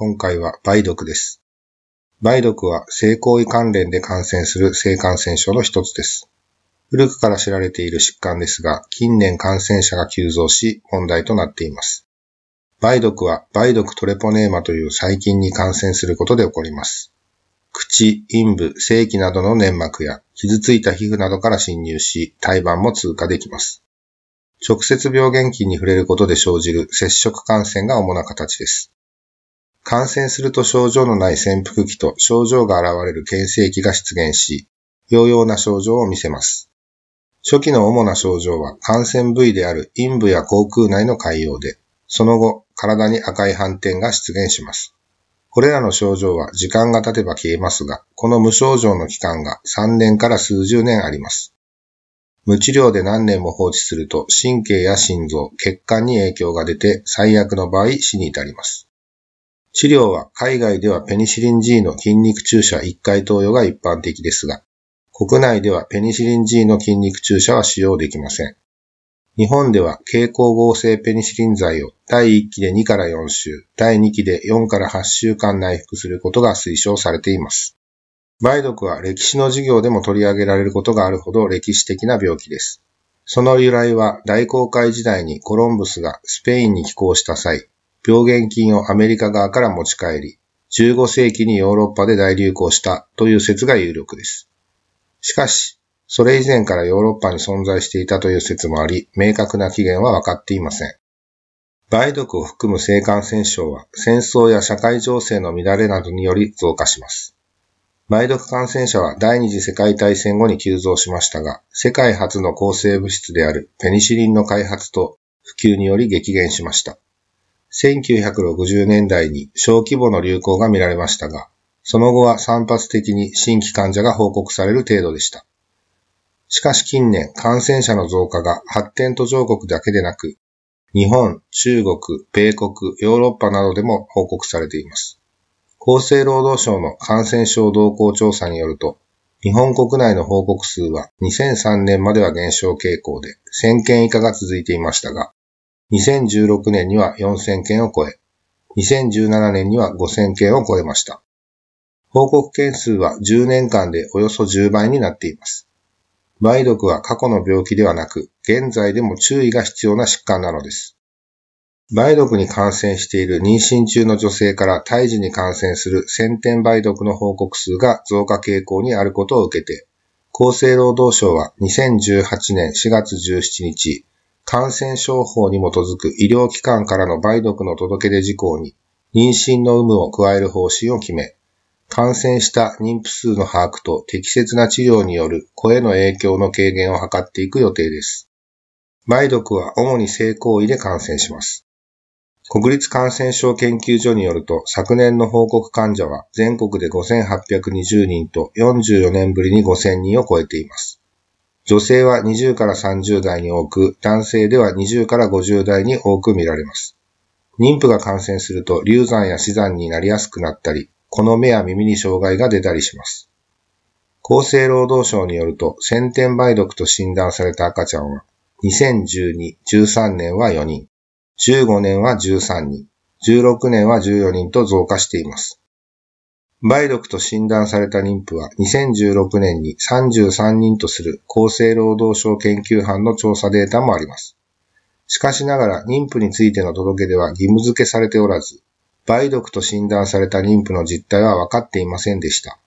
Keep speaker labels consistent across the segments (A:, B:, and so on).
A: 今回は梅毒です。梅毒は性行為関連で感染する性感染症の一つです。古くから知られている疾患ですが、近年感染者が急増し問題となっています。梅毒は梅毒トレポネーマという細菌に感染することで起こります。口、陰部、性器などの粘膜や傷ついた皮膚などから侵入し、胎盤も通過できます。直接病原菌に触れることで生じる接触感染が主な形です。感染すると症状のない潜伏期と症状が現れる検性期が出現し、療養な症状を見せます。初期の主な症状は感染部位である陰部や口腔内の潰瘍で、その後、体に赤い斑点が出現します。これらの症状は時間が経てば消えますが、この無症状の期間が3年から数十年あります。無治療で何年も放置すると神経や心臓、血管に影響が出て最悪の場合死に至ります。治療は海外ではペニシリン G の筋肉注射1回投与が一般的ですが、国内ではペニシリン G の筋肉注射は使用できません。日本では経口合成ペニシリン剤を第1期で2から4週、第2期で4から8週間内服することが推奨されています。梅毒は歴史の授業でも取り上げられることがあるほど歴史的な病気です。その由来は大航海時代にコロンブスがスペインに寄港した際、病原菌をアメリカ側から持ち帰り、15世紀にヨーロッパで大流行したという説が有力です。しかし、それ以前からヨーロッパに存在していたという説もあり、明確な起源は分かっていません。梅毒を含む性感染症は戦争や社会情勢の乱れなどにより増加します。梅毒感染者は第二次世界大戦後に急増しましたが、世界初の抗生物質であるペニシリンの開発と普及により激減しました。1960年代に小規模の流行が見られましたが、その後は散発的に新規患者が報告される程度でした。しかし近年、感染者の増加が発展途上国だけでなく、日本、中国、米国、ヨーロッパなどでも報告されています。厚生労働省の感染症動向調査によると、日本国内の報告数は2003年までは減少傾向で1000件以下が続いていましたが、2016年には4000件を超え、2017年には5000件を超えました。報告件数は10年間でおよそ10倍になっています。梅毒は過去の病気ではなく、現在でも注意が必要な疾患なのです。梅毒に感染している妊娠中の女性から胎児に感染する先天梅毒の報告数が増加傾向にあることを受けて、厚生労働省は2018年4月17日、感染症法に基づく医療機関からの梅毒の届け出事項に、妊娠の有無を加える方針を決め、感染した妊婦数の把握と適切な治療による子への影響の軽減を図っていく予定です。梅毒は主に性行為で感染します。国立感染症研究所によると昨年の報告患者は全国で5820人と44年ぶりに5000人を超えています。女性は20から30代に多く、男性では20から50代に多く見られます。妊婦が感染すると流産や死産になりやすくなったり、この目や耳に障害が出たりします。厚生労働省によると、先天梅毒と診断された赤ちゃんは、2012、13年は4人、15年は13人、16年は14人と増加しています。梅毒と診断された妊婦は2016年に33人とする厚生労働省研究班の調査データもあります。しかしながら妊婦についての届け出は義務付けされておらず、梅毒と診断された妊婦の実態は分かっていませんでした。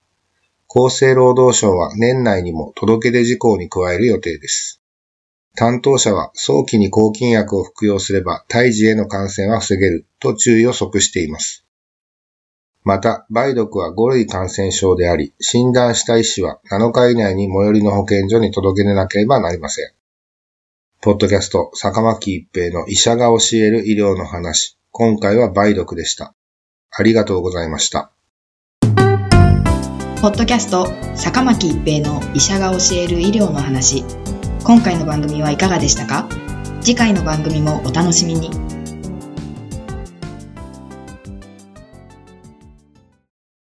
A: 厚生労働省は年内にも届け出事項に加える予定です。担当者は早期に抗菌薬を服用すれば胎児への感染は防げると注意を即しています。また、梅毒は5類感染症であり、診断した医師は7日以内に最寄りの保健所に届け出なければなりません。ポッドキャスト、坂巻一平の医者が教える医療の話。今回は梅毒でした。ありがとうございました。
B: ポッドキャスト坂巻一平の医者が教える医療の話今回の番組はいかがでしたか？次回の番組もお楽しみに